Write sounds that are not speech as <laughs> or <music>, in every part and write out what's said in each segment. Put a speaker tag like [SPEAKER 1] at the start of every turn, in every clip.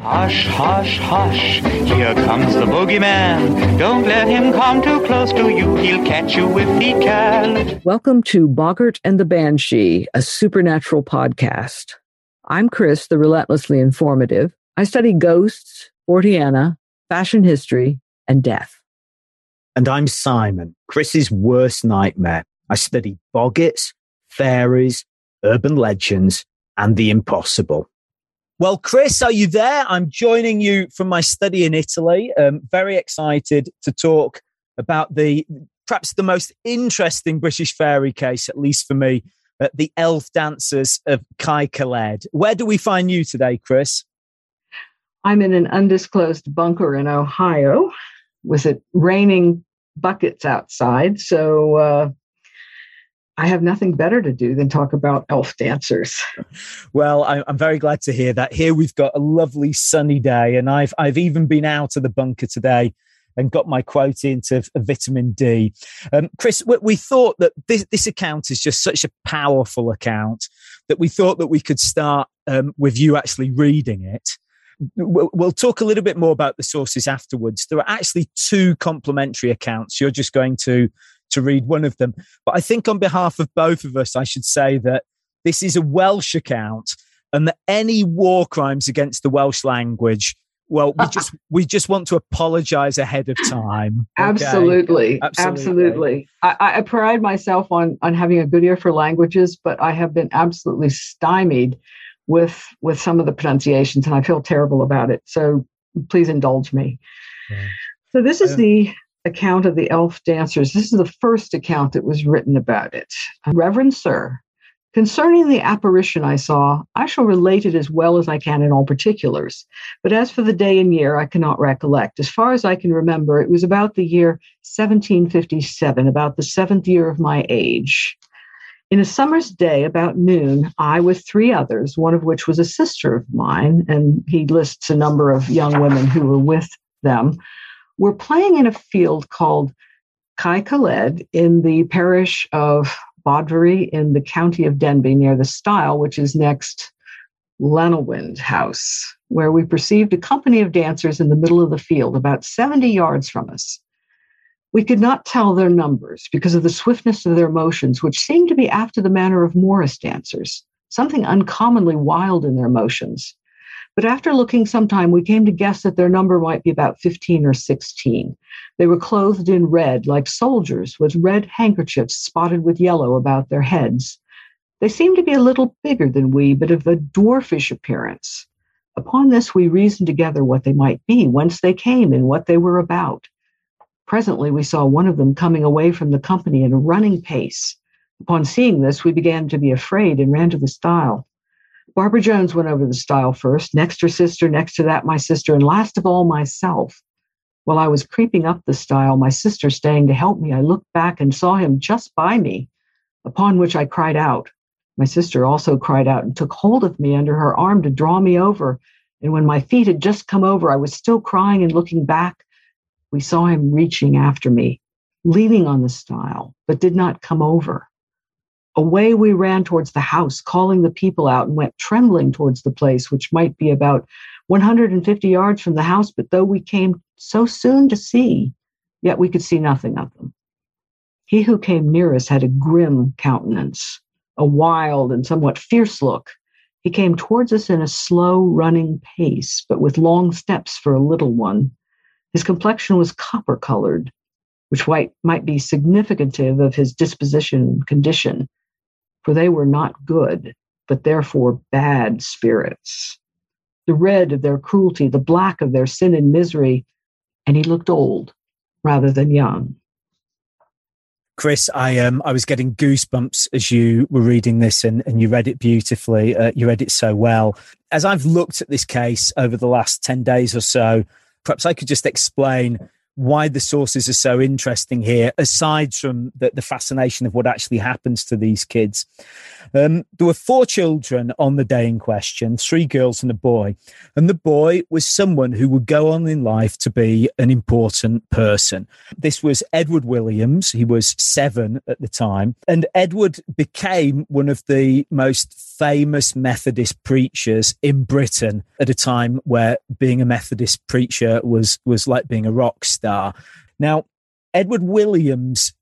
[SPEAKER 1] Hush, hush, hush, here comes the boogeyman. Don't let him come too close to you, he'll catch you if he can.
[SPEAKER 2] Welcome to Boggart and the Banshee, a supernatural podcast. I'm Chris, the relentlessly informative. I study ghosts, Forteana, fashion history, and death.
[SPEAKER 3] And I'm Simon, Chris's worst nightmare. I study boggarts, fairies, urban legends, and the impossible. Well, Chris, are you there? I'm joining you from my study in Italy. Um, very excited to talk about the perhaps the most interesting British fairy case, at least for me, uh, the elf dancers of Cae Caled. Where do we find you today, Chris?
[SPEAKER 2] I'm in an undisclosed bunker in Ohio with it raining buckets outside. So uh, I have nothing better to do than talk about elf dancers.
[SPEAKER 3] Well, I'm very glad to hear that. Here we've got a lovely sunny day, and I've I've even been out of the bunker today and got my quote into vitamin D. Um, Chris, we thought that this, this account is just such a powerful account that we thought that we could start um, with you actually reading it. We'll talk a little bit more about the sources afterwards. There are actually two complementary accounts. You're just going to to read one of them. But I think on behalf of both of us, I should say that this is a Welsh account and that any war crimes against the Welsh language well we <laughs> just we just want to apologize ahead of time
[SPEAKER 2] okay? absolutely absolutely, absolutely. I, I, pride myself on on having a good ear for languages but i have been absolutely stymied with with some of the pronunciations and i feel terrible about it so please indulge me yeah. so this is um, the account of the elf dancers. This is the first account that was written about it. Reverend Sir, concerning the apparition I saw, I shall relate it as well as I can in all particulars. But as for the day and year, I cannot recollect. As far as I can remember, it was about the year 1757, about the seventh year of my age. In a summer's day, about noon, I, with three others, one of which was a sister of mine, and he lists a number of young women who were with them, we're playing in a field called Cae Caled in the parish of Bodfari in the county of Denbigh near the Stile, which is next Llanelwydd House, where we perceived a company of dancers in the middle of the field, about 70 yards from us. We could not tell their numbers because of the swiftness of their motions, which seemed to be after the manner of Morris dancers, something uncommonly wild in their motions. But after looking some time, we came to guess that their number might be about 15 or 16. They were clothed in red, like soldiers, with red handkerchiefs spotted with yellow about their heads. They seemed to be a little bigger than we, but of a dwarfish appearance. Upon this, we reasoned together what they might be, whence they came, and what they were about. Presently, we saw one of them coming away from the company at a running pace. Upon seeing this, we began to be afraid and ran to the stile. Barbara Jones went over the stile first, next her sister, next to that, my sister, and last of all, myself. While I was creeping up the stile, my sister staying to help me, I looked back and saw him just by me, upon which I cried out. My sister also cried out and took hold of me under her arm to draw me over. And when my feet had just come over, I was still crying and looking back. We saw him reaching after me, leaning on the stile, but did not come over. Away we ran towards the house, calling the people out, and went trembling towards the place, which might be about 150 yards from the house. But though we came so soon to see, yet we could see nothing of them. He who came near us had a grim countenance, a wild and somewhat fierce look. He came towards us in a slow running pace, but with long steps for a little one. His complexion was copper colored, which might be significative of his disposition and condition for they were not good, but therefore bad spirits. The red of their cruelty, the black of their sin and misery, and he looked old rather than young.
[SPEAKER 3] Chris, I um I was getting goosebumps as you were reading this, and, and you read it beautifully. Uh, you read it so well. As I've looked at this case over the last ten days or so, perhaps I could just explain why the sources are so interesting here, aside from the, the fascination of what actually happens to these kids. Um, there were four children on the day in question, three girls and a boy. And the boy was someone who would go on in life to be an important person. This was Edward Williams. He was seven at the time. And Edward became one of the most famous Methodist preachers in Britain at a time where being a Methodist preacher was, was like being a rock star. Now, Edward Williams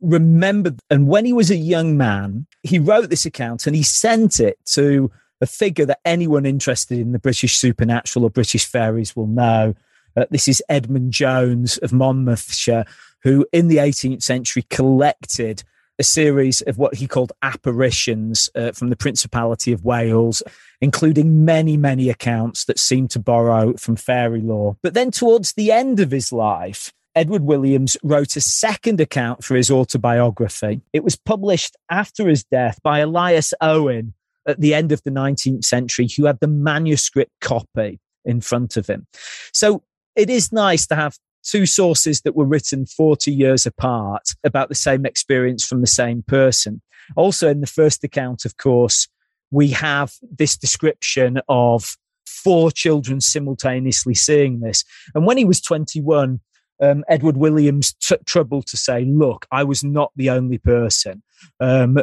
[SPEAKER 3] remembered, and when he was a young man, he wrote this account and he sent it to a figure that anyone interested in the British supernatural or British fairies will know. Uh, this is Edmund Jones of Monmouthshire, who in the 18th century collected a series of what he called apparitions uh, from the Principality of Wales, including many, many accounts that seem to borrow from fairy lore. But then towards the end of his life, Edward Williams wrote a second account for his autobiography. It was published after his death by Elias Owen at the end of the 19th century, who had the manuscript copy in front of him. So it is nice to have two sources that were written 40 years apart about the same experience from the same person. Also, in the first account, of course, we have this description of four children simultaneously seeing this. And when he was 21, um, Edward Williams took trouble to say, look, I was not the only person. Um,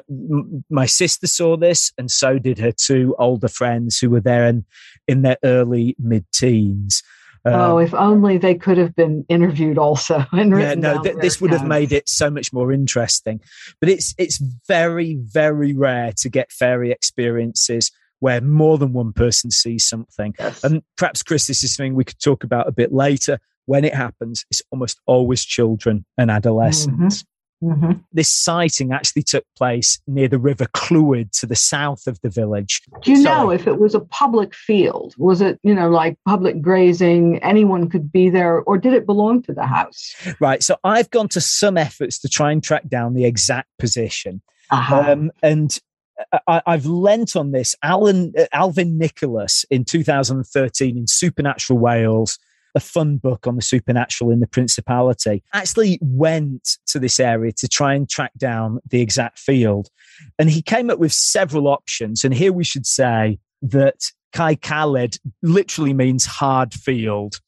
[SPEAKER 3] my sister saw this, and so did her two older friends who were there in, in their early mid teens.
[SPEAKER 2] Um, oh, if only they could have been interviewed also. <laughs> And yeah, no, th-
[SPEAKER 3] this would have made it so much more interesting. But it's it's very very rare to get fairy experiences where more than one person sees something. Yes. And perhaps Chris, this is something we could talk about a bit later when it happens, it's almost always children and adolescents. Mm-hmm. Mm-hmm. This sighting actually took place near the River Clwyd to the south of the village.
[SPEAKER 2] Do you Sorry. know if it was a public field? Was it, you know, like public grazing? Anyone could be there, or did it belong to the house?
[SPEAKER 3] Right. So I've gone to some efforts to try and track down the exact position. Uh-huh. Um, and I, have lent on this. Alan, uh, Alvin Nicholas in 2013 in Supernatural Wales a fun book on the supernatural in the Principality, actually went to this area to try and track down the exact field. And he came up with several options. And here we should say that Cae Caled literally means hard field.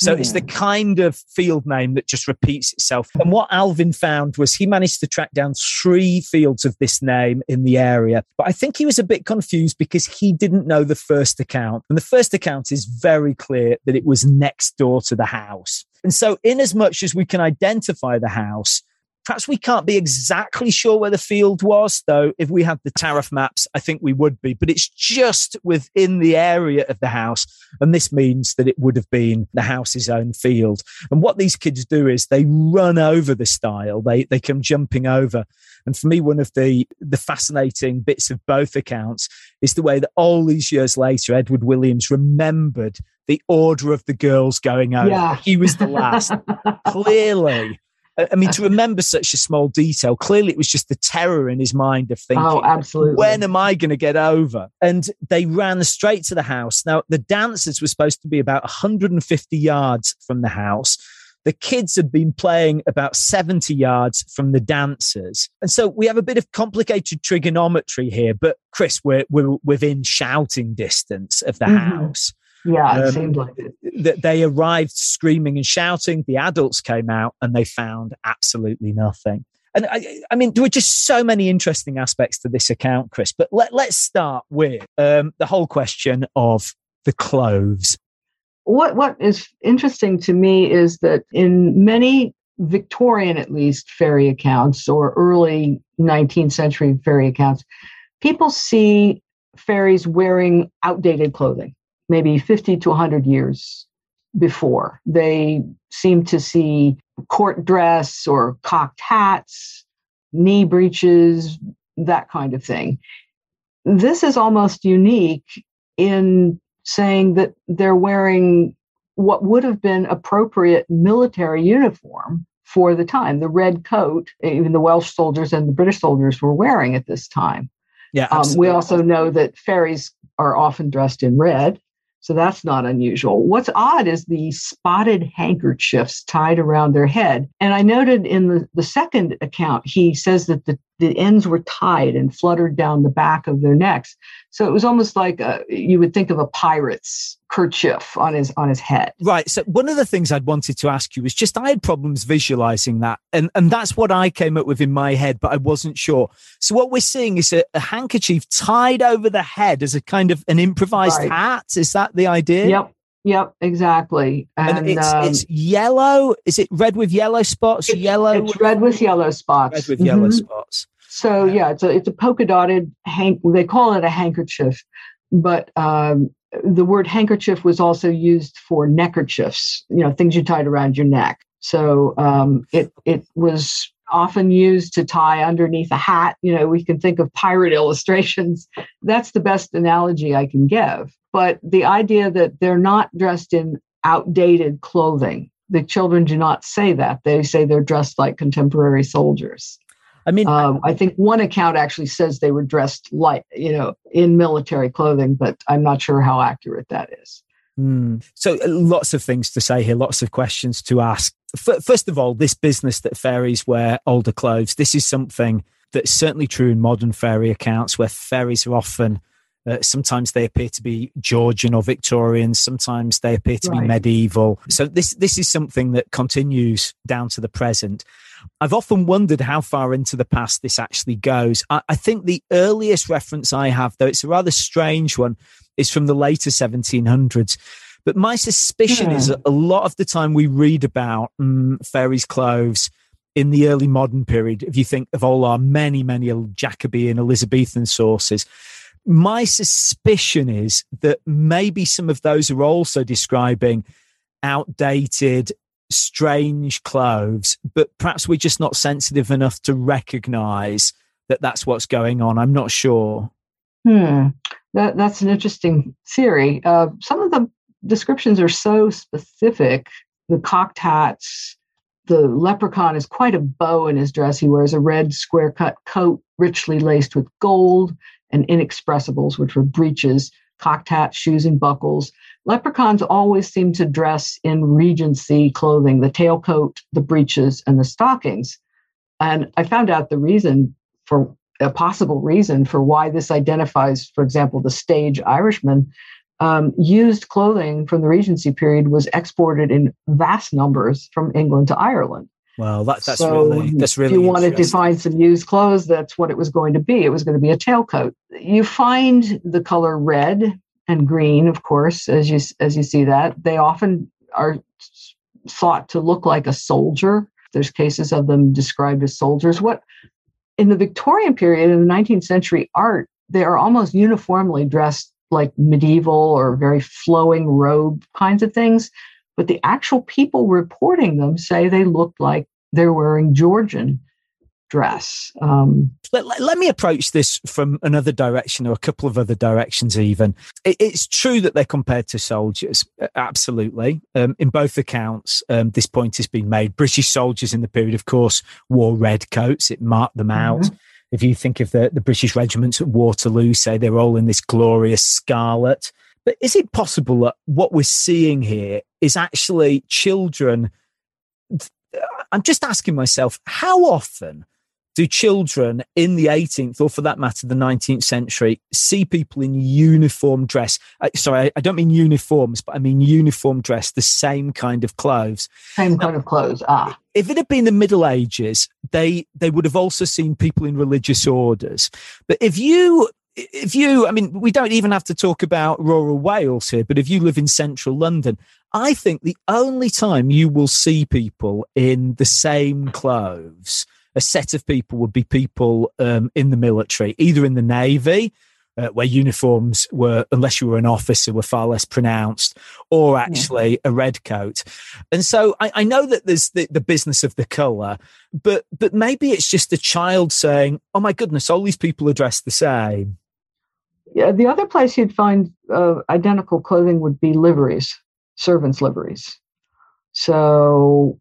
[SPEAKER 3] So it's the kind of field name that just repeats itself. And what Alvin found was he managed to track down three fields of this name in the area. But I think he was a bit confused because he didn't know the first account. And the first account is very clear that it was next door to the house. And so, in as much as we can identify the house, Perhaps we can't be exactly sure where the field was, though. If we had the tariff maps, I think we would be. But it's just within the area of the house. And this means that it would have been the house's own field. And what these kids do is they run over the stile, they, they come jumping over. And for me, one of the, the fascinating bits of both accounts is the way that all these years later, Edward Williams remembered the order of the girls going over. Yeah. He was the last. <laughs> Clearly, I mean, to <laughs> remember such a small detail, clearly it was just the terror in his mind of thinking, oh, absolutely. when am I going to get over? And they ran straight to the house. Now, the dancers were supposed to be about 150 yards from the house. The kids had been playing about 70 yards from the dancers. And so we have a bit of complicated trigonometry here, but Chris, we're, we're within shouting distance of the mm-hmm. house.
[SPEAKER 2] Yeah, it um, seemed like it.
[SPEAKER 3] That they arrived screaming and shouting. The adults came out and they found absolutely nothing. And I, I, mean, there were just so many interesting aspects to this account, Chris. But let, let's start with um, the whole question of the clothes.
[SPEAKER 2] What What is interesting to me is that in many Victorian, at least, fairy accounts or early 19th century fairy accounts, people see fairies wearing outdated clothing maybe 50 to 100 years before. They seem to see court dress or cocked hats, knee breeches, that kind of thing. This is almost unique in saying that they're wearing what would have been appropriate military uniform for the time the red coat even the welsh soldiers and the british soldiers were wearing at this time
[SPEAKER 3] yeah um,
[SPEAKER 2] we also know that fairies are often dressed in red So that's not unusual. What's odd is the spotted handkerchiefs tied around their head. And I noted in the, the second account, he says that the, the ends were tied and fluttered down the back of their necks. So it was almost like a, you would think of a pirate's kerchief on his on his head.
[SPEAKER 3] Right. So one of the things I'd wanted to ask you was just I had problems visualizing that, and and that's what I came up with in my head, but I wasn't sure. So what we're seeing is a, a handkerchief tied over the head as a kind of an improvised right. hat. Is that the idea?
[SPEAKER 2] Yep. Yep, exactly.
[SPEAKER 3] And, and it's, um, it's yellow. Is it red with yellow spots?
[SPEAKER 2] It's,
[SPEAKER 3] yellow.
[SPEAKER 2] It's red with yellow spots.
[SPEAKER 3] Red with mm-hmm. yellow spots.
[SPEAKER 2] So yeah, it's a it's a polka dotted hank. They call it a handkerchief, but um, the word handkerchief was also used for neckerchiefs, you know, things you tied around your neck. So um, it it was often used to tie underneath a hat. You know, we can think of pirate <laughs> illustrations. That's the best analogy I can give. But the idea that they're not dressed in outdated clothing, the children do not say that. They say they're dressed like contemporary soldiers. I mean, um, I think one account actually says they were dressed like, you know, in military clothing, but I'm not sure how accurate that is.
[SPEAKER 3] Mm. So, uh, lots of things to say here, lots of questions to ask. F- first of all, this business that fairies wear older clothes, this is something that's certainly true in modern fairy accounts where fairies are often uh, sometimes they appear to be Georgian or Victorian. Sometimes they appear to right. be medieval. So this this is something that continues down to the present. I've often wondered how far into the past this actually goes. I, I think the earliest reference I have, though it's a rather strange one, is from the later 1700s. But my suspicion yeah. is that a lot of the time we read about um, fairies' clothes in the early modern period, if you think of all our many, many Jacobean Elizabethan sources, my suspicion is that maybe some of those are also describing outdated, strange clothes, but perhaps we're just not sensitive enough to recognize that that's what's going on. I'm not sure.
[SPEAKER 2] Hmm. That, that's an interesting theory. Uh, some of the descriptions are so specific. The cocked hats, the leprechaun is quite a beau in his dress. He wears a red square cut coat richly laced with gold and inexpressibles, which were breeches, cocked hats, shoes, and buckles. Leprechauns always seem to dress in Regency clothing the tailcoat, the breeches, and the stockings. And I found out the reason for a possible reason for why this identifies, for example, the stage Irishman. Um, used clothing from the Regency period was exported in vast numbers from England to Ireland.
[SPEAKER 3] Well, that, that's so really that's really.
[SPEAKER 2] If you wanted to find some used clothes, that's what it was going to be. It was going to be a tailcoat. You find the color red and green, of course, as you as you see that. They often are thought to look like a soldier. There's cases of them described as soldiers. What in the Victorian period in the 19th century art, they are almost uniformly dressed like medieval or very flowing robe kinds of things. But the actual people reporting them say they look like they're wearing Georgian dress. Um,
[SPEAKER 3] let, let, let, me approach this from another direction or a couple of other directions, even. It, it's true that they're compared to soldiers, absolutely. Um, in both accounts, um, this point has been made. British soldiers in the period, of course, wore red coats, it marked them out. Mm-hmm. If you think of the, the British regiments at Waterloo, say they're all in this glorious scarlet. But is it possible that what we're seeing here is actually children I'm just asking myself, how often do children in the 18th, or for that matter, the 19th century, see people in uniform dress? Uh, sorry, I don't mean uniforms, but I mean uniform dress, the same kind of clothes.
[SPEAKER 2] Same kind of clothes. Ah.
[SPEAKER 3] If it had been the Middle Ages, they they would have also seen people in religious orders. But if you if you, I mean, we don't even have to talk about rural Wales here, but if you live in central London, I think the only time you will see people in the same clothes, a set of people would be people um, in the military, either in the Navy, uh, where uniforms were, unless you were an officer, were far less pronounced, or actually yeah. a red coat. And so I, I know that there's the, the, business of the color, but but maybe it's just a child saying, "Oh my goodness, all these people are dressed the same."
[SPEAKER 2] Yeah, the other place you'd find uh, identical clothing would be liveries servants' liveries. So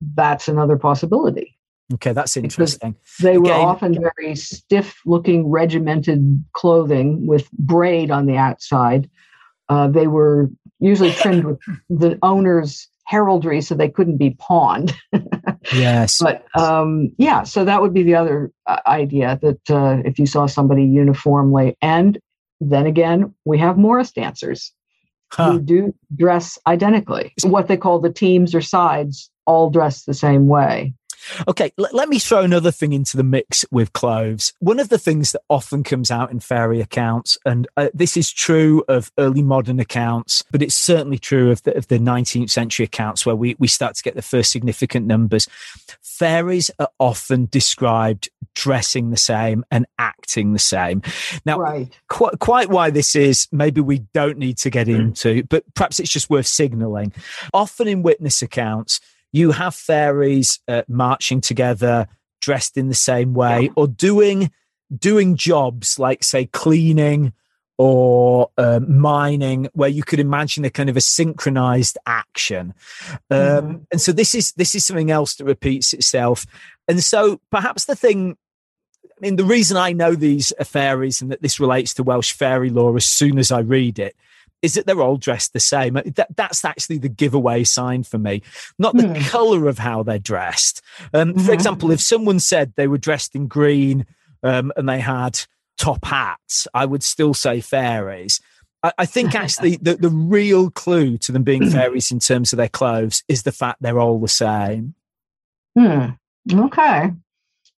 [SPEAKER 2] that's another possibility.
[SPEAKER 3] Okay, that's interesting.
[SPEAKER 2] They were Again, often very stiff looking regimented clothing with braid on the outside. Uh, they were usually trimmed with the owner's heraldry so they couldn't be pawned. <laughs>
[SPEAKER 3] yes.
[SPEAKER 2] But um, yeah, so that would be the other uh, idea that uh, if you saw somebody uniformly, and then again, we have Morris dancers huh. who do dress identically. What they call the teams or sides all dress the same way.
[SPEAKER 3] Okay, l- let me throw another thing into the mix with cloves. One of the things that often comes out in fairy accounts, and uh, this is true of early modern accounts, but it's certainly true of the, of the 19th century accounts where we, we start to get the first significant numbers. Fairies are often described dressing the same and acting the same. Now, right. qu- quite why this is, maybe we don't need to get into, but perhaps it's just worth signaling. Often in witness accounts, you have fairies uh, marching together, dressed in the same way, or doing doing jobs like say cleaning or uh, mining where you could imagine a kind of a synchronized action. Um, mm-hmm. and so this is this is something else that repeats itself. And so perhaps the thing I mean, the reason I know these fairies and that this relates to Welsh fairy lore as soon as I read it is that they're all dressed the same. That, that's actually the giveaway sign for me, not the mm. color of how they're dressed. Um, mm-hmm. For example, if someone said they were dressed in green um, and they had top hats, I would still say fairies. I, I think actually the, the real clue to them being <clears throat> fairies in terms of their clothes is the fact they're all the same.
[SPEAKER 2] Hmm. Okay.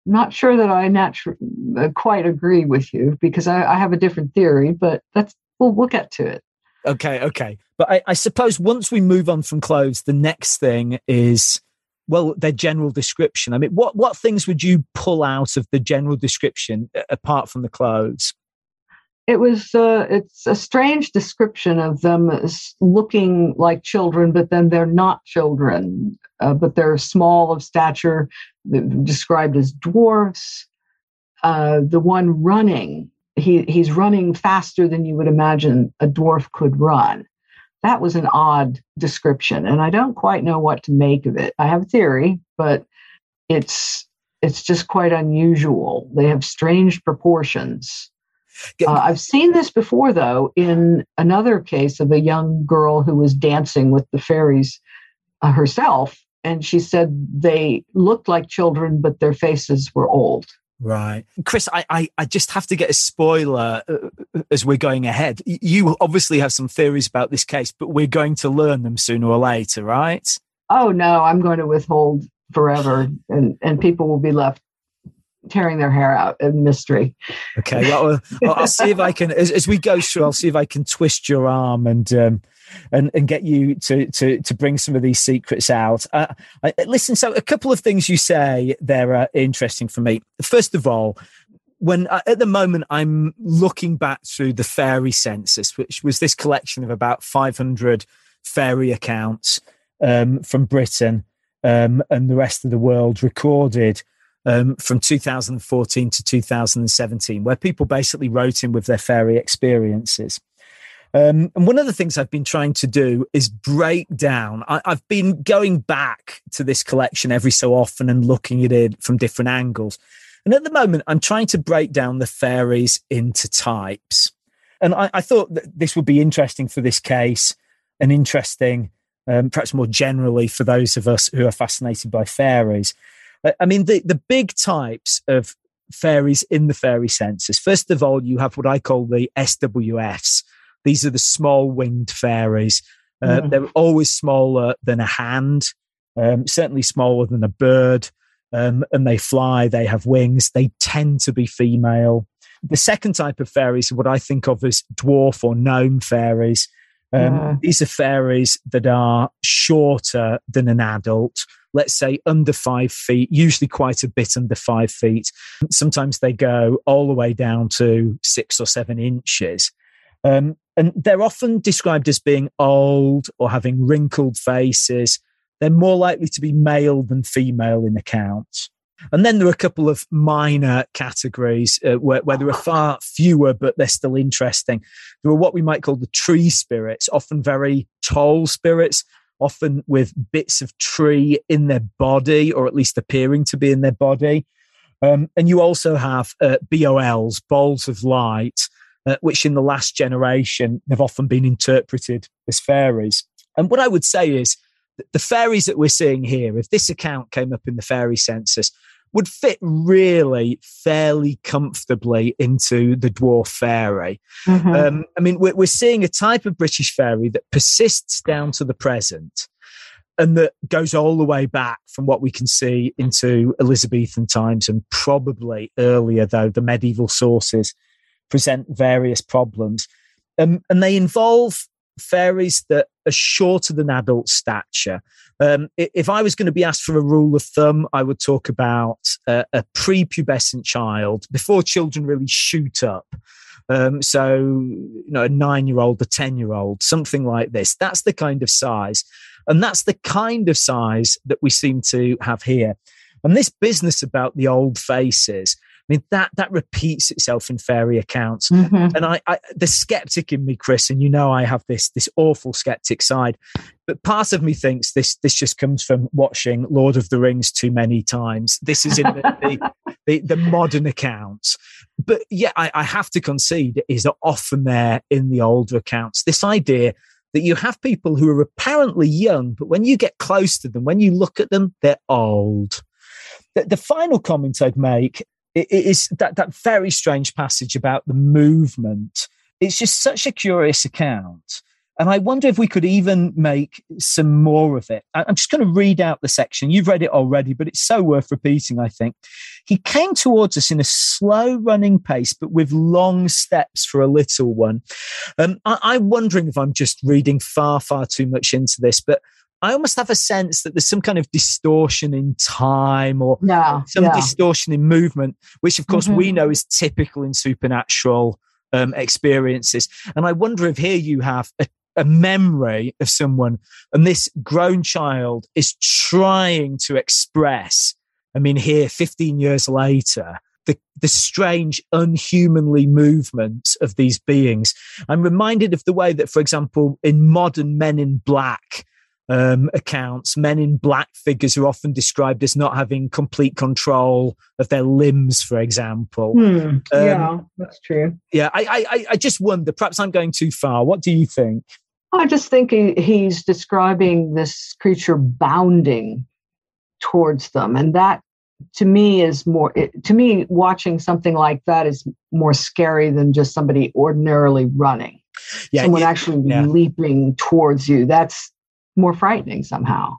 [SPEAKER 2] Not sure that I naturally uh, quite agree with you because I, I have a different theory, but that's we'll we'll get to it.
[SPEAKER 3] Okay, okay. But I, I suppose once we move on from clothes, the next thing is well their general description. I mean what what things would you pull out of the general description apart from the clothes?
[SPEAKER 2] It was uh, it's a strange description of them looking like children but then they're not children uh, but they're small of stature described as dwarfs. Uh, the one running he he's running faster than you would imagine a dwarf could run. That was an odd description, and I don't quite know what to make of it. I have a theory, but it's it's just quite unusual. They have strange proportions. Uh, I've seen this before, though, in another case of a young girl who was dancing with the fairies uh, herself, and she said they looked like children, but their faces were old.
[SPEAKER 3] Right. Chris, I, I, I, just have to get a spoiler uh, uh, as we're going ahead. You obviously have some theories about this case, but we're going to learn them sooner or later, right?
[SPEAKER 2] Oh, no, I'm going to withhold forever, and, and people will be left tearing their hair out in mystery.
[SPEAKER 3] Okay. Well, I'll, see if I can, as, as, we go through, I'll see if I can twist your arm and, um, and and get you to to to bring some of these secrets out. Uh, I, listen, so a couple of things you say there are interesting for me. First of all, when uh, at the moment I'm looking back through the fairy census, which was this collection of about 500 fairy accounts um, from Britain um, and the rest of the world recorded. Um, from 2014 to 2017, where people basically wrote in with their fairy experiences. Um, and one of the things I've been trying to do is break down. I, have been going back to this collection every so often and looking at it from different angles. And at the moment, I'm trying to break down the fairies into types. And I, I thought that this would be interesting for this case and interesting, um, perhaps more generally, for those of us who are fascinated by fairies. Uh, I mean, the, the big types of fairies in the fairy census. First of all, you have what I call the SWFs, these are the small winged fairies. Uh, mm. They're always smaller than a hand, um, certainly smaller than a bird. Um, and they fly, they have wings, they tend to be female. The second type of fairies are what I think of as dwarf or gnome fairies. Um, yeah. These are fairies that are shorter than an adult, let's say under five feet, usually quite a bit under five feet. Sometimes they go all the way down to six or seven inches. Um, and they're often described as being old or having wrinkled faces. They're more likely to be male than female in accounts. And then there are a couple of minor categories uh, where, where, there are far fewer, but they're still interesting. There are what we might call the tree spirits, often very tall spirits, often with bits of tree in their body, or at least appearing to be in their body. Um, and you also have uh, BOLs, balls of light, uh, which in the last generation have often been interpreted as fairies. And what I would say is the fairies that we're seeing here, if this account came up in the fairy census, would fit really fairly comfortably into the dwarf fairy. Mm-hmm. Um, I mean, we're, we're seeing a type of British fairy that persists down to the present and that goes all the way back from what we can see into Elizabethan times and probably earlier, though the medieval sources present various problems. Um, and they involve fairies that are shorter than adult stature. Um, if I was going to be asked for a rule of thumb, I would talk about uh, a prepubescent child before children really shoot up. Um, so, you know, a nine year old, a 10 year old, something like this. That's the kind of size. And that's the kind of size that we seem to have here. And this business about the old faces, mean, that that repeats itself in fairy accounts. Mm-hmm. And I, I, the skeptic in me, Chris, and you know I have this this awful skeptic side, but part of me thinks this this just comes from watching Lord of the Rings too many times. This is in the, <laughs> the, the, the, modern accounts. But yeah, I, I have to concede it is often there in the older accounts. This idea that you have people who are apparently young, but when you get close to them, when you look at them, they're old. The, the final comment I'd make it is that that very strange passage about the movement. It's just such a curious account. And I wonder if we could even make some more of it. I'm just going to read out the section. You've read it already, but it's so worth repeating, I think. He came towards us in a slow running pace, but with long steps for a little one. Um, I, am wondering if I'm just reading far, far too much into this, but I almost have a sense that there's some kind of distortion in time or yeah, some yeah. distortion in movement, which of course mm-hmm. we know is typical in supernatural um, experiences. And I wonder if here you have a, a memory of someone and this grown child is trying to express, I mean, here 15 years later, the, the strange, unhumanly movements of these beings. I'm reminded of the way that, for example, in modern Men in Black, um, accounts, men in black figures are often described as not having complete control of their limbs, for example. Hmm,
[SPEAKER 2] um, yeah, that's true.
[SPEAKER 3] Yeah, I, I, I just wonder. Perhaps I'm going too far. What do you think?
[SPEAKER 2] I just think he, he's describing this creature bounding towards them, and that to me is more. It, to me, watching something like that is more scary than just somebody ordinarily running. Yeah, someone yeah, actually yeah. leaping towards you. That's more frightening somehow.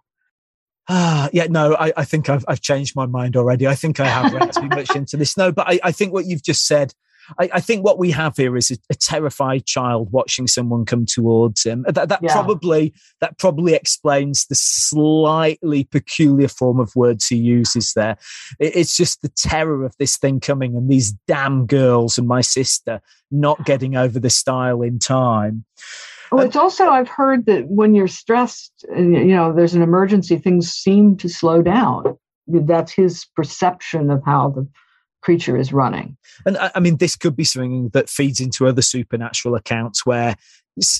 [SPEAKER 3] Ah, yeah, no, I, I think I've, I've changed my mind already. I think I have read too <laughs> much into this. No, but I, I think what you've just said, I, I think what we have here is a, a, terrified child watching someone come towards him. That, that yeah. probably that probably explains the slightly peculiar form of words he uses there. It, it's just the terror of this thing coming and these damn girls and my sister not getting over the stile in time.
[SPEAKER 2] Oh, well, it's also I've heard that when you're stressed, eh, and you know, there's an emergency, things seem to slow down. That's his perception of how the creature is running.
[SPEAKER 3] And I mean, this could be something that feeds into other supernatural accounts where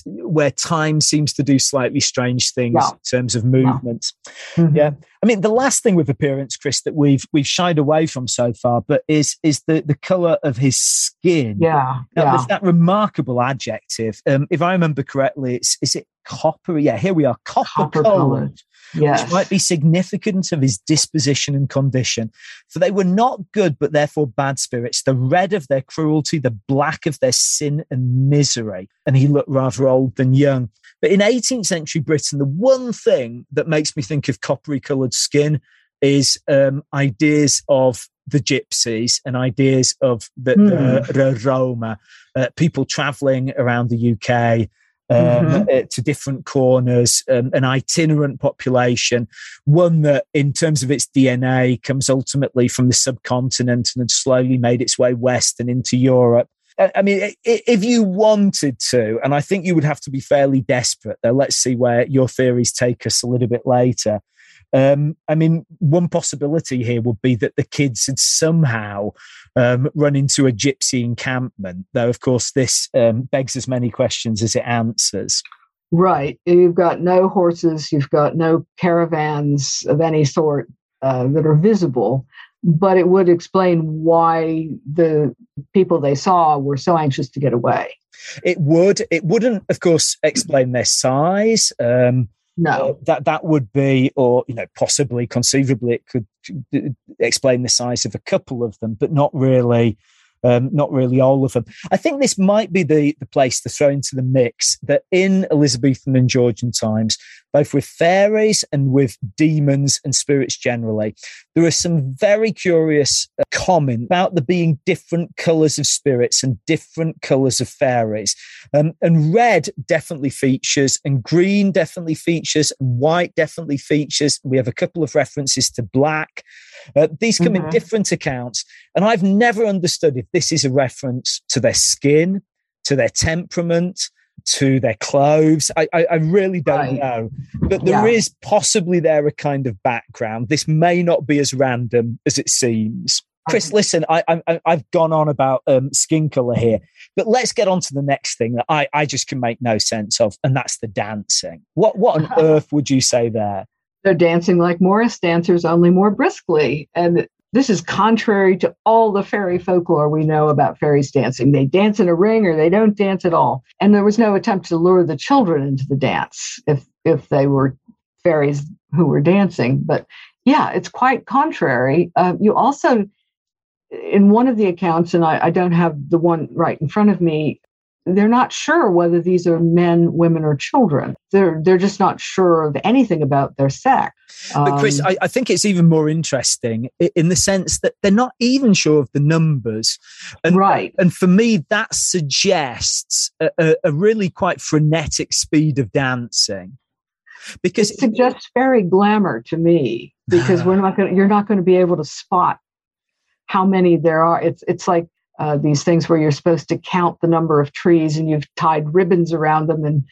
[SPEAKER 3] where time seems to do slightly strange things yeah. in terms of movement. Yeah. Mm-hmm. yeah. I mean, the last thing with appearance, Chris, that we've we've shied away from so far, but is is the the color of his skin.
[SPEAKER 2] Yeah.
[SPEAKER 3] Now,
[SPEAKER 2] yeah.
[SPEAKER 3] There's that remarkable adjective. Um, if I remember correctly, it's is it copper? Yeah, here we are, copper, colored yes. which might be significant of his disposition and condition. For they were not good, but therefore bad spirits, the red of their cruelty, the black of their sin and misery. And he looked rather old than young. But in 18th century Britain, the one thing that makes me think of coppery coloured skin is um, ideas of the gypsies and ideas of the, mm. the, the Roma, uh, people traveling around the UK um, mm-hmm. uh, to different corners, um, an itinerant population, one that, in terms of its DNA, comes ultimately from the subcontinent and had slowly made its way west and into Europe. I mean, if you wanted to, and I think you would have to be fairly desperate, though, let's see where your theories take us a little bit later. Um, I mean, one possibility here would be that the kids had somehow um, run into a gypsy encampment, though, of course, this um, begs as many questions as it answers.
[SPEAKER 2] Right. You've got no horses, you've got no caravans of any sort uh, that are visible. but it would explain why the people they saw were so anxious to get away.
[SPEAKER 3] It would. It wouldn't, of course, explain their size. Um,
[SPEAKER 2] no, uh,
[SPEAKER 3] that that would be, or you know, possibly, conceivably, it could explain the size of a couple of them, but not really um, not really all of them. I think this might be the, the place to throw into the mix that in Elizabethan and Georgian times, both with fairies and with demons and spirits generally, there are some very curious uh, comments about there being different colours of spirits and different colours of fairies. Um, and red definitely features, and green definitely features, and white definitely features. We have a couple of references to black. Uh, these come mm-hmm. in different accounts. And I've never understood if this is a reference to their skin, to their temperament, to their clothes. I, I, I really don't right. know. But there yeah. is possibly there a kind of background. This may not be as random as it seems. Chris, listen, I, I, have gone on about um, skin color here, but let's get on to the next thing that I, I just can make no sense of, and that's the dancing. What, what on <laughs> earth would you say there?
[SPEAKER 2] They're dancing like Morris dancers, only more briskly. And this is contrary to all the fairy folklore we know about fairies dancing. They dance in a ring or they don't dance at all. And there was no attempt to lure the children into the dance if if they were fairies who were dancing. But yeah, it's quite contrary. Uh, you also, in one of the accounts, and I, I don't have the one right in front of me, they're not sure whether these are men, women, or children. They're they're just not sure of anything about their sex.
[SPEAKER 3] But Chris, um, I, I, think it's even more interesting in the sense that they're not even sure of the numbers. And,
[SPEAKER 2] right.
[SPEAKER 3] And for me, that suggests a, a, a really quite frenetic speed of dancing. Because
[SPEAKER 2] it suggests fairy glamour to me because we're <laughs> not going you're not going to be able to spot how many there are. It's it's like uh, these things where you're supposed to count the number of trees and you've tied ribbons around them and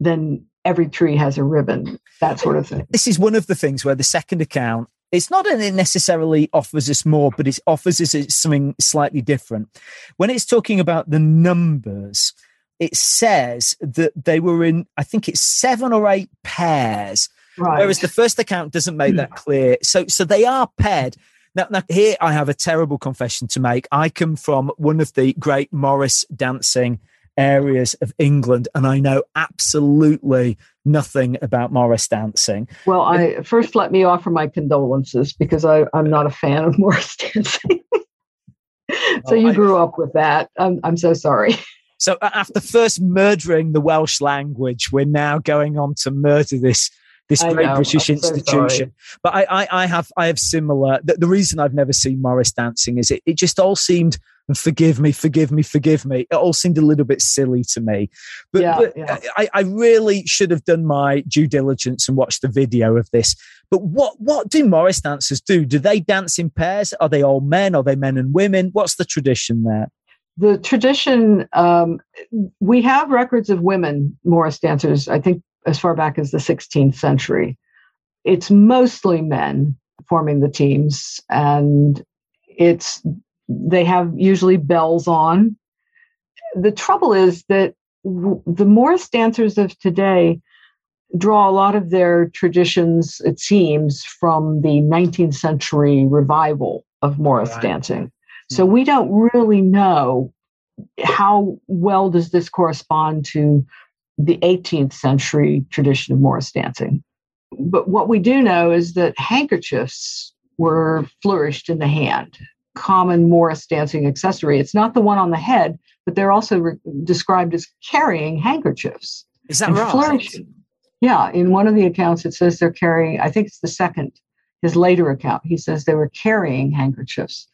[SPEAKER 2] then every tree has a ribbon that sort of thing.
[SPEAKER 3] This is one of the things where the second account it's not that it necessarily offers us more but it offers us something slightly different. When it's talking about the numbers it says that they were in i think it's seven or eight pairs. Right. whereas the first account doesn't make that clear. So so they are paired now, now, here I have a terrible confession to make. I come from one of the great Morris dancing areas of England, and I know absolutely nothing about Morris dancing.
[SPEAKER 2] Well, I first let me offer my condolences because I, am not a fan of <laughs> Morris dancing. <laughs> so oh, you grew up with that. I'm, I'm so sorry.
[SPEAKER 3] So after first murdering the Welsh language, we're now going on to murder this this great know, British I'm institution. So but I, I, I, have I have similar. The, the, reason I've never seen Morris dancing is it, it just all seemed. And forgive me, forgive me, forgive me. It all seemed a little bit silly to me, but, yeah, but yeah. I, I really should have done my due diligence and watched the video of this. But what what do Morris dancers do? Do they dance in pairs? Are they all men? Are they men and women? What's the tradition there?
[SPEAKER 2] the tradition um, we have records of women morris dancers i think as far back as the 16th century. It's mostly men forming the teams, and it's they have usually bells on. The trouble is that the Morris dancers of today draw a lot of their traditions, it seems, from the 19th century revival of Morris right. dancing. So hmm. we don't really know how well does this correspond to the 18th century tradition of Morris dancing. But what we do know is that handkerchiefs were flourished in the hand, common Morris dancing accessory. It's not the one on the head, but they're also re- described as carrying handkerchiefs.
[SPEAKER 3] Is that right? Flourishing.
[SPEAKER 2] Yeah, in one of the accounts, it says they're carrying, I think it's the second, his later account, he says they were carrying handkerchiefs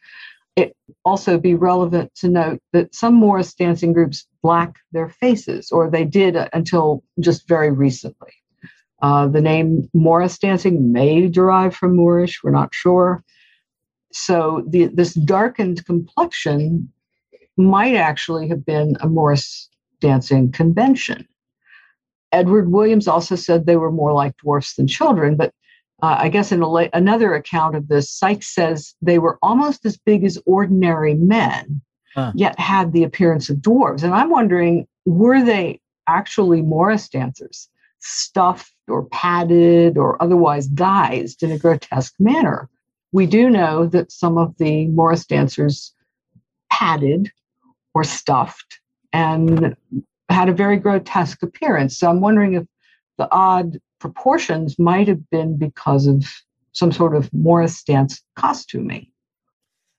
[SPEAKER 2] it also be relevant to note that some Morris dancing groups black their faces, or they did until just very recently. Uh, the name Morris dancing may derive from Moorish, we're not sure. So the, this darkened complexion might actually have been a Morris dancing convention. Edward Williams also said they were more like dwarfs than children, but uh, I guess in la- another account of this, Sikes says they were almost as big as ordinary men, huh. yet had the appearance of dwarves. And I'm wondering, were they actually Morris dancers, stuffed or padded or otherwise guised in a grotesque manner? We do know that some of the Morris dancers padded or stuffed and had a very grotesque appearance. So I'm wondering if the odd proportions might have been because of some sort of Morris dance costuming.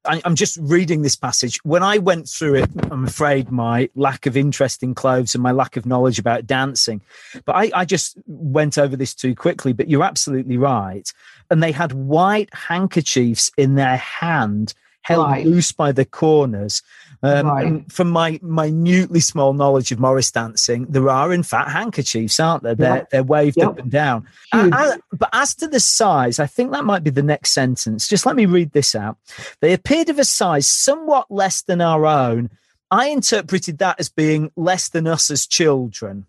[SPEAKER 3] I'm just reading this passage. When I went through it, I'm afraid my lack of interest in clothes and my lack of knowledge about dancing, but I, I just went over this too quickly. But you're absolutely right. And they had white handkerchiefs in their hand held right. loose by the corners. Um, right. from my minutely small knowledge of Morris dancing, there are in fact handkerchiefs, aren't there? They're, yep. they're waved yep. up and down. but as to the size, I think that might be the next sentence. Just let me read this out. They appeared of a size somewhat less than our own. I interpreted that as being less than us as children.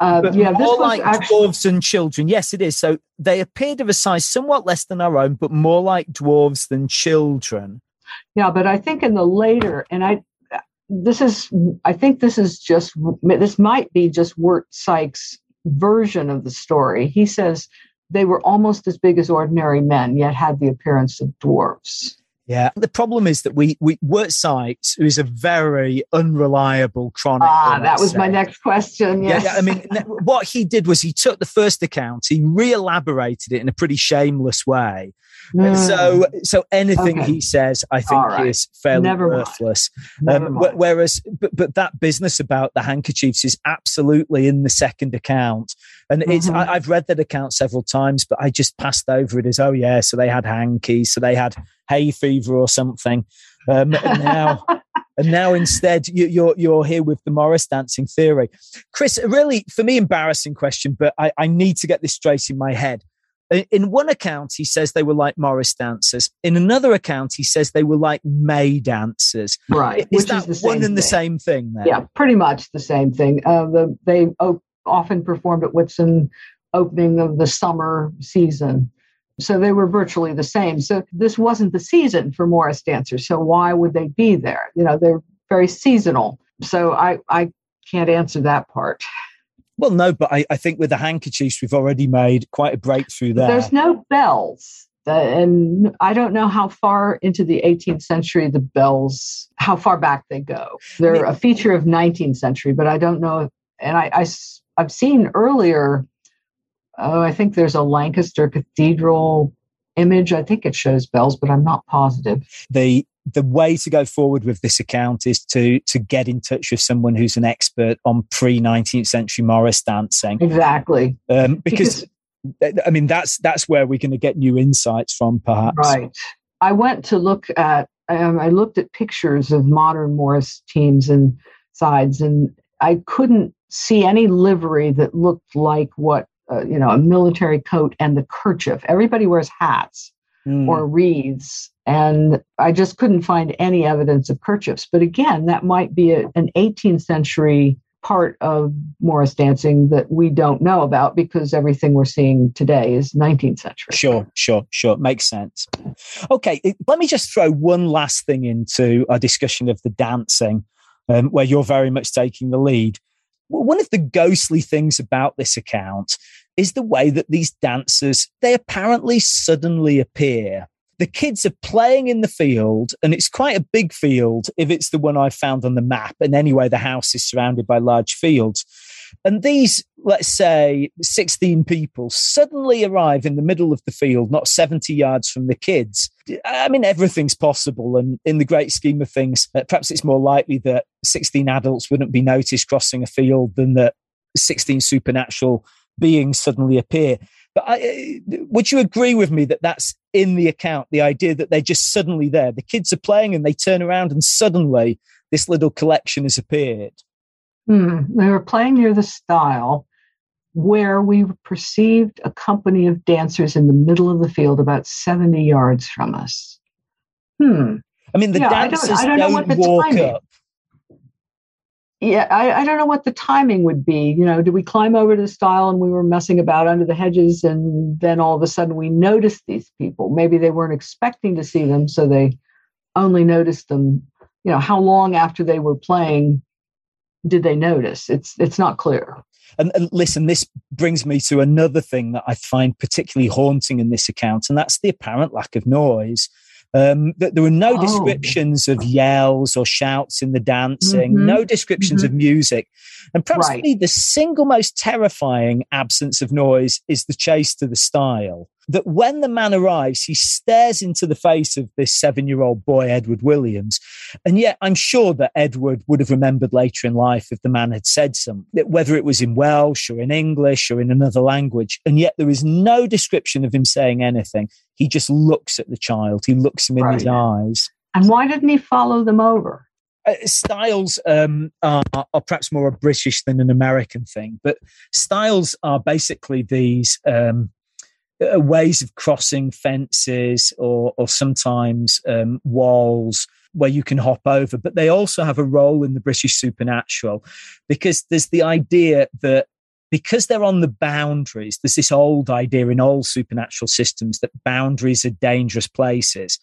[SPEAKER 2] Uh, yeah,
[SPEAKER 3] more like actually... dwarves and children. Yes, it is. So they appeared of a size somewhat less than our own, but more like dwarves than children.
[SPEAKER 2] Yeah, but I think in the later, and I, this is, I think this is just, this might be just Wirt Sikes' version of the story. He says they were almost as big as ordinary men, yet had the appearance of dwarves.
[SPEAKER 3] Yeah. The problem is that we, we Wirt Sikes, who is a very unreliable chronicle.
[SPEAKER 2] Ah, that was say. my next question. Yes.
[SPEAKER 3] Yeah, I mean, what he did was he took the first account, he re elaborated it in a pretty shameless way. Mm. So, so anything okay. he says, I think right. is fairly Never worthless. Um, whereas, but, but that business about the handkerchiefs is absolutely in the second account. And it's, mm-hmm. I, I've read that account several times, but I just passed over it as, oh, yeah, so they had hankies, so they had hay fever or something. Um, and now, <laughs> and now instead you, are you're, you're here with the Morris dancing theory, Chris. Really, for me, embarrassing question, but I, I need to get this straight in my head. In one account, he says they were like Morris dancers. In another account, he says they were like May dancers.
[SPEAKER 2] Right.
[SPEAKER 3] Is that is one and thing. the same thing? Then?
[SPEAKER 2] Yeah, pretty much the same thing. Uh, the, they often performed at Whitsun opening of the summer season. So they were virtually the same. So this wasn't the season for Morris dancers. So why would they be there? You know, they're very seasonal. So I, I can't answer that part.
[SPEAKER 3] Well, no, but I, I think with the handkerchiefs, we've already made quite a breakthrough there.
[SPEAKER 2] There's no bells. And I don't know how far into the 18th century the bells, how far back they go. They're a feature of 19th century, but I don't know. And I, I I've seen earlier oh, I think there's a Lancaster Cathedral image. I think it shows bells, but I'm not positive.
[SPEAKER 3] The the way to go forward with this account is to to get in touch with someone who's an expert on pre 19th century Morris dancing.
[SPEAKER 2] Exactly.
[SPEAKER 3] Um, because, because I mean that's that's where we're going to get new insights from, perhaps.
[SPEAKER 2] Right. I went to look at. Um, I looked at pictures of modern Morris teams and sides, and I couldn't see any livery that looked like what uh, you know, a military coat and the kerchief. Everybody wears hats mm. or wreaths. And I just couldn't find any evidence of kerchiefs. But again, that might be a, an 18th century part of Morris dancing that we don't know about because everything we're seeing today is 19th century.
[SPEAKER 3] Sure, sure, sure. Makes sense. Okay, let me just throw one last thing into our discussion of the dancing, um, where you're very much taking the lead. One of the ghostly things about this account is the way that these dancers, they apparently suddenly appear. The kids are playing in the field, and it's quite a big field if it's the one I found on the map. And anyway, the house is surrounded by large fields. And these, let's say, 16 people suddenly arrive in the middle of the field, not 70 yards from the kids. I mean, everything's possible. And in the great scheme of things, uh, perhaps it's more likely that 16 adults wouldn't be noticed crossing a field than that 16 supernatural beings suddenly appear. But I, would you agree with me that that's in the account? The idea that they're just suddenly there. The kids are playing and they turn around and suddenly this little collection has appeared.
[SPEAKER 2] Hmm. They were playing near the stile where we perceived a company of dancers in the middle of the field about 70 yards from us. Hmm.
[SPEAKER 3] I mean, the yeah, dancers I don't, I don't, don't walk timing. up
[SPEAKER 2] yeah, I, I, don't know what the timing would be. You know, did we climb over to the stile and we were messing about under the hedges, and then all of a sudden we noticed these people? Maybe they weren't expecting to see them, so they only noticed them. You know, how long after they were playing did they notice? It's it's not clear.
[SPEAKER 3] And, and, listen, this brings me to another thing that I find particularly haunting in this account, and that's the apparent lack of noise. Um, that there were no oh. descriptions of yells or shouts in the dancing, mm-hmm. no descriptions mm-hmm. of music. And perhaps right. the single most terrifying absence of noise is the chase to the stile that when the man arrives, he stares into the face of this seven year old boy, Edward Williams. And yet, I'm sure that Edward would have remembered later in life if the man had said something, whether it was in Welsh or in English or in another language. And yet, there is no description of him saying anything. He just looks at the child, he looks him in right. his eyes.
[SPEAKER 2] And why didn't he follow them over?
[SPEAKER 3] Uh, stiles um, are, are, perhaps more a British than an American thing, but styles are basically these um, uh, ways of crossing fences or, or sometimes um, walls where you can hop over. But they also have a role in the British supernatural because there's the idea that because they're on the boundaries, there's this old idea in all supernatural systems that boundaries are dangerous places.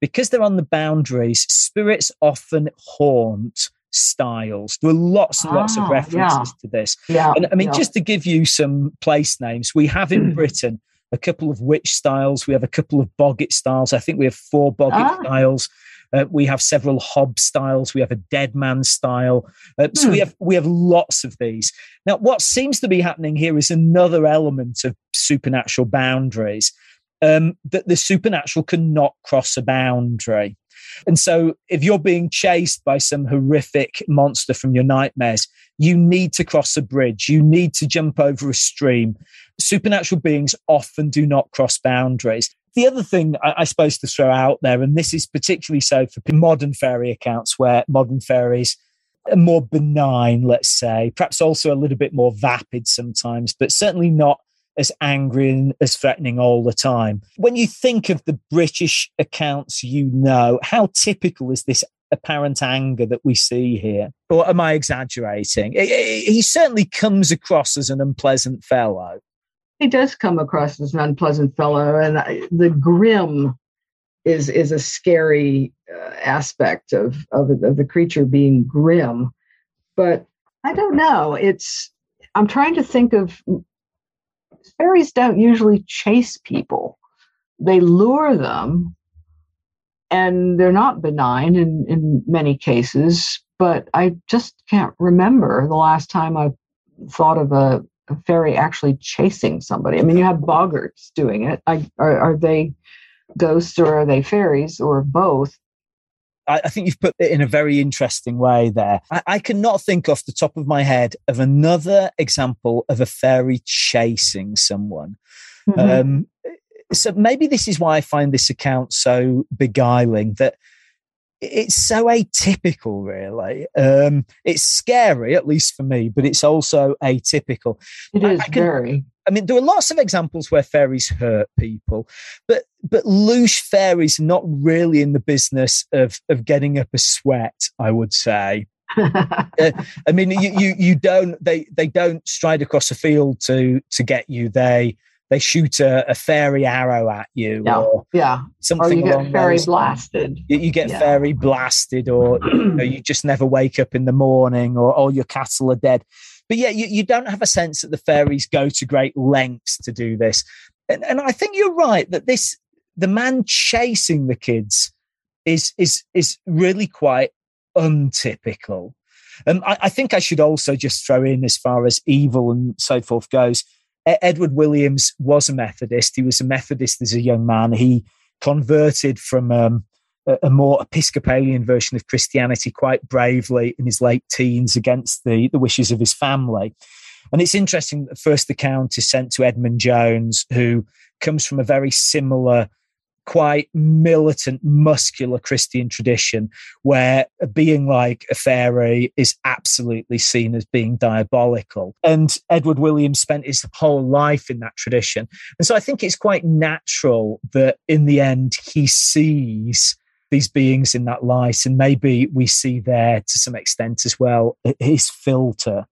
[SPEAKER 3] Because they're on the boundaries, spirits often haunt styles. There are lots and lots of ah, references
[SPEAKER 2] yeah.
[SPEAKER 3] to this.
[SPEAKER 2] Yeah,
[SPEAKER 3] and I mean,
[SPEAKER 2] yeah.
[SPEAKER 3] just to give you some place names, we have in Britain a couple of witch styles, We have a couple of boggart styles. I think we have four boggart ah. stiles. Uh, we have several hob styles. We have a dead man style. Uh, so we hmm. have we have lots of these. Now, what seems to be happening here is another element of supernatural boundaries. Um, that the supernatural cannot cross a boundary. And so, if you're being chased by some horrific monster from your nightmares, you need to cross a bridge. You need to jump over a stream. Supernatural beings often do not cross boundaries. The other thing I, I suppose to throw out there, and this is particularly so for modern fairy accounts where modern fairies are more benign, let's say, perhaps also a little bit more vapid sometimes, but certainly not as angry and as threatening all the time. When you think of the British accounts you know, how typical is this apparent anger that we see here? Or am I exaggerating? He certainly comes across as an unpleasant fellow.
[SPEAKER 2] He does come across as an unpleasant fellow, and the grim is is a scary uh, aspect of, of of the creature being grim. But I don't know. It's I'm trying to think of fairies don't usually chase people. They lure them, and they're not benign in, in many cases. But I just can't remember the last time I thought of a fairy actually chasing somebody. I mean, you have boggarts doing it. I, are, are they ghosts or are they fairies or both?
[SPEAKER 3] I, think you've put it in a very interesting way there. I, I, cannot think off the top of my head of another example of a fairy chasing someone. Mm-hmm. Um, so maybe this is why I find this account so beguiling that it's so atypical, really. Um, it's scary, at least for me, but it's also atypical.
[SPEAKER 2] It is I, I can, very.
[SPEAKER 3] I mean, there are lots of examples where fairies hurt people, but but loose fairies not really in the business of of getting up a sweat. I would say. <laughs> uh, I mean, you, you you don't they they don't stride across a field to to get you. They they shoot a, a fairy arrow at you,
[SPEAKER 2] yeah.
[SPEAKER 3] or
[SPEAKER 2] yeah, something. Or you get fairy blasted.
[SPEAKER 3] You, you get yeah. fairy blasted, or <clears throat> you, know, you just never wake up in the morning, or all your cattle are dead. But yeah, you, you don't have a sense that the fairies go to great lengths to do this. And, and I think you're right that this the man chasing the kids is is is really quite untypical. Um, I, I, think I should also just throw in as far as evil and so forth goes. Edward Williams was a Methodist. He was a Methodist as a young man. He converted from um, a, more Episcopalian version of Christianity quite bravely in his late teens against the, the wishes of his family. And it's interesting that the first account is sent to Edmund Jones, who comes from a very similar, quite militant, muscular Christian tradition, where being like a fairy is absolutely seen as being diabolical. And Edward Williams spent his whole life in that tradition. And so I think it's quite natural that in the end he sees these beings in that light. And maybe we see there to some extent as well his filter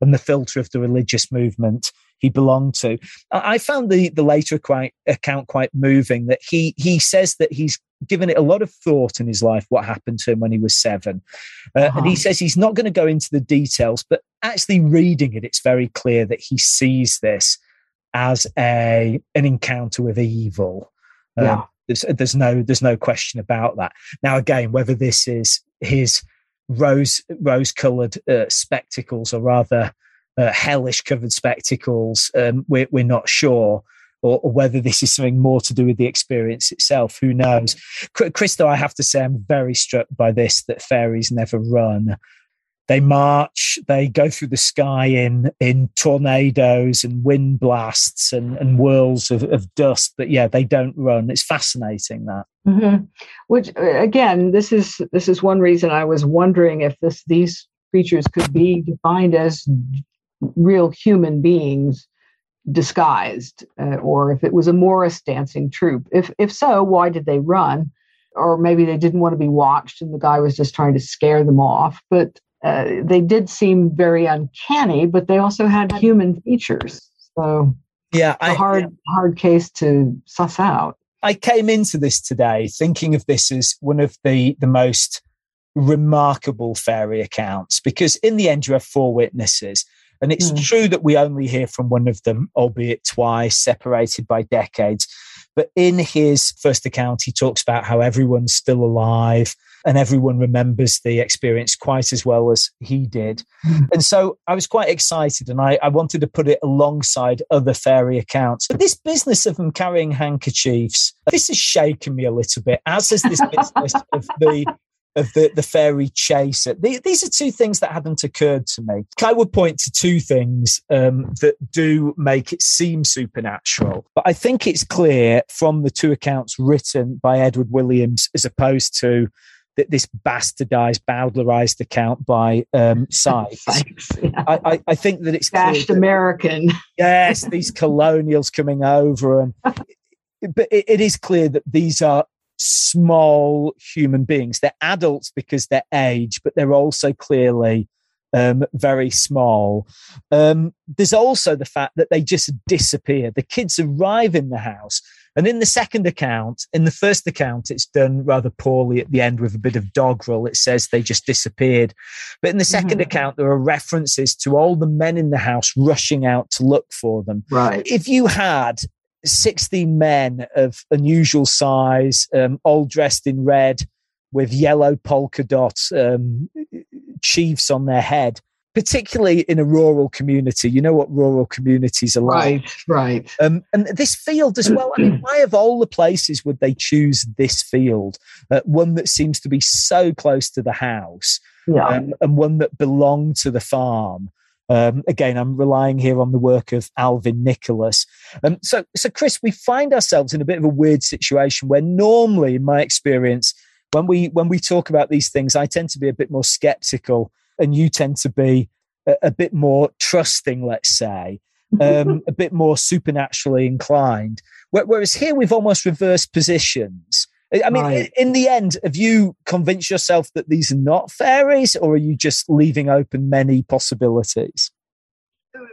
[SPEAKER 3] and the filter of the religious movement he belonged to. I found the, the later quite, account quite moving that he, he says that he's given it a lot of thought in his life what happened to him when he was seven. Uh, uh-huh. And he uh-huh. says he's not going to go into the details, but actually reading it, it's very clear that he sees this as a an encounter with evil. Um, yeah. There's, there's no there's no question about that. Now again, whether this is his rose rose coloured uh, spectacles or rather uh, hellish covered spectacles, um, we're, we're not sure. Or, whether this is something more to do with the experience itself, who knows? Christo, I have to say, I'm very struck by this that fairies never run they march they go through the sky in in tornadoes and wind blasts and, and whirls of, of dust but yeah they don't run it's fascinating that
[SPEAKER 2] mm-hmm. which uh, again this is this is one reason i was wondering if this these creatures could be defined as real human beings disguised uh, or if it was a morris dancing troupe. If if so why did they run? Or maybe they didn't want to be watched and the guy was just trying to scare them off. But uh, they did seem very uncanny, but they also had human features. So
[SPEAKER 3] yeah,
[SPEAKER 2] a hard hard case to suss out.
[SPEAKER 3] I came into this today thinking of this as one of the the most remarkable fairy accounts because in the end you have four witnesses and it's mm. true that we only hear from one of them albeit twice separated by decades but in his first account he talks about how everyone's still alive and everyone remembers the experience quite as well as he did. Mm. And so I was quite excited and I, I, wanted to put it alongside other fairy accounts. But this business of them carrying handkerchiefs, this has shaken me a little bit, as has this <laughs> business of the of the, the fairy chaser. The, these are two things that hadn't occurred to me. I would point to two things um, that do make it seem supernatural. But I think it's clear from the two accounts written by Edward Williams as opposed to that this bastardized, bowdlerized account by um, <laughs> Sikes. yeah. I, I, I, think that it's
[SPEAKER 2] dashed American.
[SPEAKER 3] Yes, these <laughs> colonials coming over, and but it, it is clear that these are small human beings. They're adults because they're age, but they're also clearly um, very small. Um, there's also the fact that they just disappear. The kids arrive in the house. And in the second account, in the first account, it's done rather poorly at the end with a bit of doggerel. It says they just disappeared. But in the 2nd mm-hmm. account, there are references to all the men in the house rushing out to look for them.
[SPEAKER 2] Right.
[SPEAKER 3] If you had 16 men of unusual size, um, all dressed in red with yellow polka dots, um, chiefs on their head, particularly in a rural community. You know what rural communities are like.
[SPEAKER 2] Right, right. Um,
[SPEAKER 3] and this field as well. I mean, why of all the places would they choose this field? Uh, one that seems to be so close to the house yeah. um, and one that belonged to the farm. Um, again, I'm relying here on the work of Alvin Nicholas. Um, so, so Chris, we find ourselves in a bit of a weird situation where normally, in my experience, when we when we talk about these things, I tend to be a bit more skeptical, and you tend to be a, a bit more trusting, let's say, um, <laughs> a bit more supernaturally inclined. Whereas here we've almost reversed positions. I mean, right. in the end, have you convinced yourself that these are not fairies, or are you just leaving open many possibilities?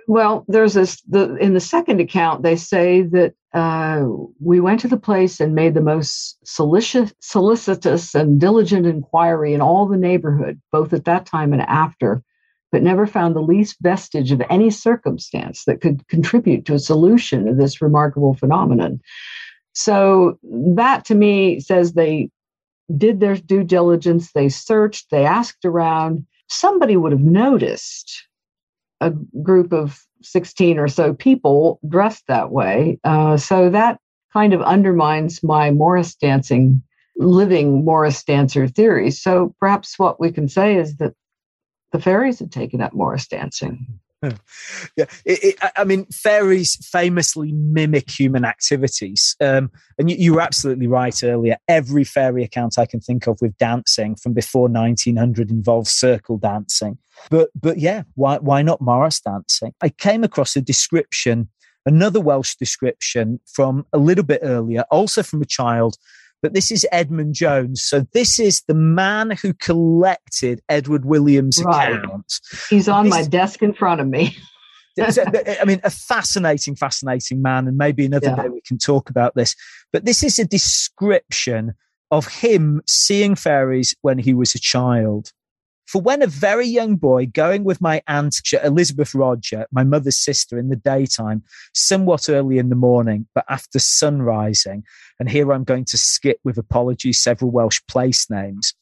[SPEAKER 2] Well, there's this. The, in the second account, they say that uh, we went to the place and made the most solicitous, solicitous and diligent inquiry in all the neighborhood, both at that time and after, but never found the least vestige of any circumstance that could contribute to a solution of this remarkable phenomenon. So that to me says they did their due diligence, they searched, they asked around. Somebody would have noticed a group of 16 or so people dressed that way. Uh, so that kind of undermines my Morris dancing, living Morris dancer theory. So perhaps what we can say is that the fairies had taken up Morris dancing. <laughs>
[SPEAKER 3] yeah, it, it, I mean, fairies famously mimic human activities, um, and you, you, were absolutely right earlier. Every fairy account I can think of with dancing from before 1900 involves circle dancing. But but yeah, why why not Morris dancing? I came across a description, another Welsh description from a little bit earlier, also from a child but this is Edmund Jones. So this is the man who collected Edward Williams' right. account.
[SPEAKER 2] He's on this, my desk in front of me. <laughs>
[SPEAKER 3] I mean, a fascinating, fascinating man, and maybe another yeah. day we can talk about this. But this is a description of him seeing fairies when he was a child. For when a very young boy, going with my aunt Elizabeth Roger, my mother's sister, in the daytime, somewhat early in the morning, but after sunrising, and here I'm going to skip with apologies several Welsh place names.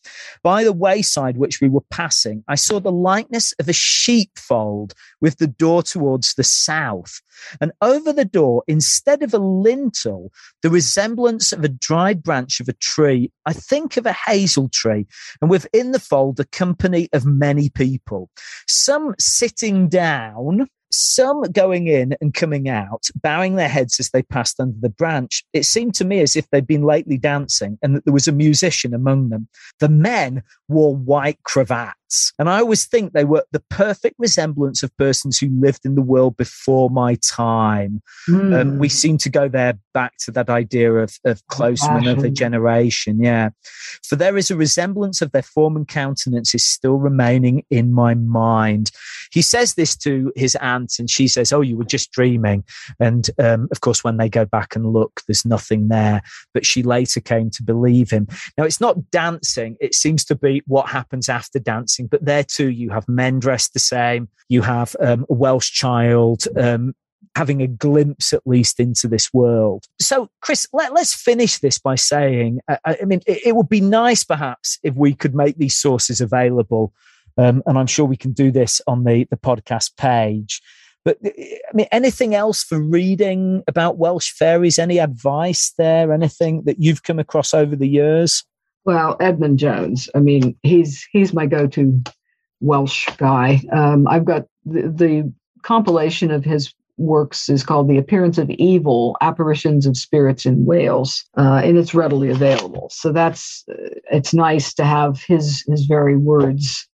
[SPEAKER 3] By the wayside which we were passing, I saw the likeness of a sheepfold with the door towards the south. And over the door, instead of a lintel, the resemblance of a dried branch of a tree, I think of a hazel tree, and within the fold, a company of many people, some sitting down some going in and coming out, bowing their heads as they passed under the branch. It seemed to me as if they'd been lately dancing and that there was a musician among them. The men wore white cravats and I always think they were the perfect resemblance of persons who lived in the world before my time. Mm. Um, we hmm. seem to go there back to that idea of, of close men of a generation. Yeah. For there is a resemblance of their form and countenance is still remaining in my mind. He says this to his aunt, and she says, Oh, you were just dreaming. And um, of course, when they go back and look, there's nothing there. But she later came to believe him. Now, it's not dancing, it seems to be what happens after dancing but there too you have men dressed the same. You have um, a Welsh child um, having a glimpse at least into this world. So, Chris, let, us finish this by saying, I, I mean, it, it, would be nice perhaps if we could make these sources available. Um, and I'm sure we can do this on the, the podcast page. But I mean, anything else for reading about Welsh fairies? Any advice there? Anything that you've come across over the years?
[SPEAKER 2] Well, Edmund Jones. I mean, he's he's my go-to Welsh guy. Um, I've got the, the compilation of his works is called The Appearance of Evil Apparitions of Spirits in Wales, uh, and it's readily available. So that's uh, it's nice to have his his very words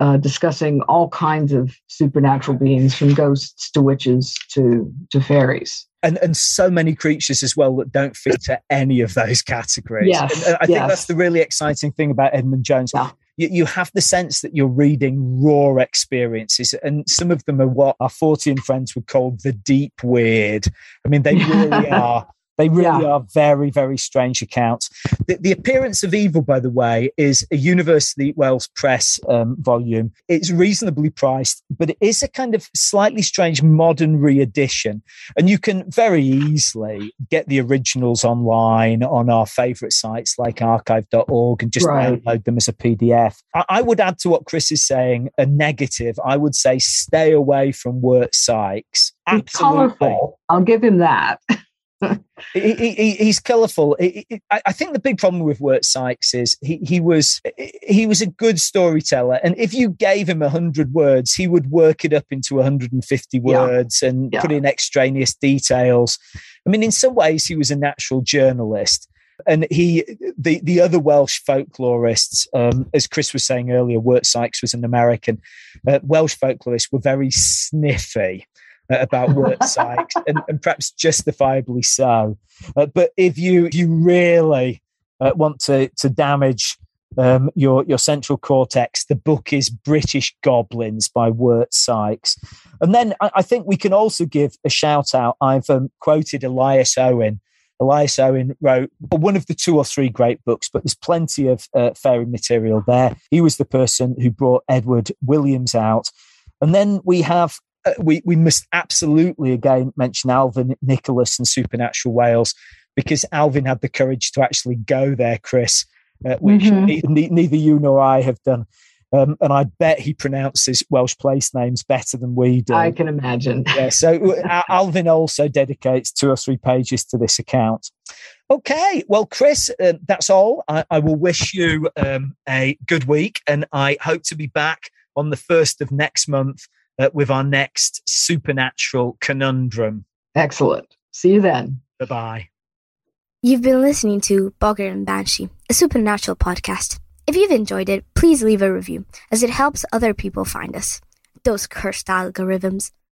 [SPEAKER 2] uh, discussing all kinds of supernatural beings, from ghosts to witches to to fairies
[SPEAKER 3] and and so many creatures as well that don't fit to any of those categories. Yes, and I think yes. that's the really exciting thing about Edmund Jones. Yeah. You, you have the sense that you're reading raw experiences, and some of them are what our Fortean friends would call the deep weird. I mean, they <laughs> really are they really yeah. are very, very strange accounts. The, the, Appearance of Evil, by the way, is a University Wales Press um, volume. It's reasonably priced, but it is a kind of slightly strange modern re edition. And you can very easily get the originals online on our favorite sites like archive.org and just right. download them as a PDF. I, I, would add to what Chris is saying a negative. I would say stay away from Wirt Sikes.
[SPEAKER 2] Absolutely. Colorful. I'll give him that. <laughs> <laughs>
[SPEAKER 3] he, he, he's colourful. I think the big problem with Wirt Sikes is he, he was he was a good storyteller, and if you gave him hundred words, he would work it up into 150 words yeah. and yeah. put in extraneous details. I mean, in some ways, he was a natural journalist. And he, the, the other Welsh folklorists, um, as Chris was saying earlier, Wirt Sikes was an American. Uh, Welsh folklorists were very sniffy about <laughs> Wirt Sikes, and, and, perhaps justifiably so. Uh, but if you you really uh, want to to damage um, your your central cortex, the book is British Goblins by Wirt Sikes, and then I, I think we can also give a shout out. I've um, quoted Elias Owen. Elias Owen wrote one of the two or three great books, but there's plenty of uh, fairy material there. He was the person who brought Edward Williams out. And then we have we, we must absolutely again mention Alvin Nicholas and Supernatural Wales because Alvin had the courage to actually go there, Chris, uh, which mm-hmm. ne- neither you nor I have done. Um, and I bet he pronounces Welsh place names better than we do.
[SPEAKER 2] I can imagine.
[SPEAKER 3] Yeah, so uh, <laughs> Alvin also dedicates two or three pages to this account. Okay, well, Chris, uh, that's all. I, I will wish you um, a good week, and I hope to be back on the first of next month uh, with our next supernatural conundrum.
[SPEAKER 2] Excellent. See you then.
[SPEAKER 3] Bye bye.
[SPEAKER 4] You've been listening to Boggart and Banshee, a supernatural podcast. If you've enjoyed it, please leave a review, as it helps other people find us. Those cursed algorithms.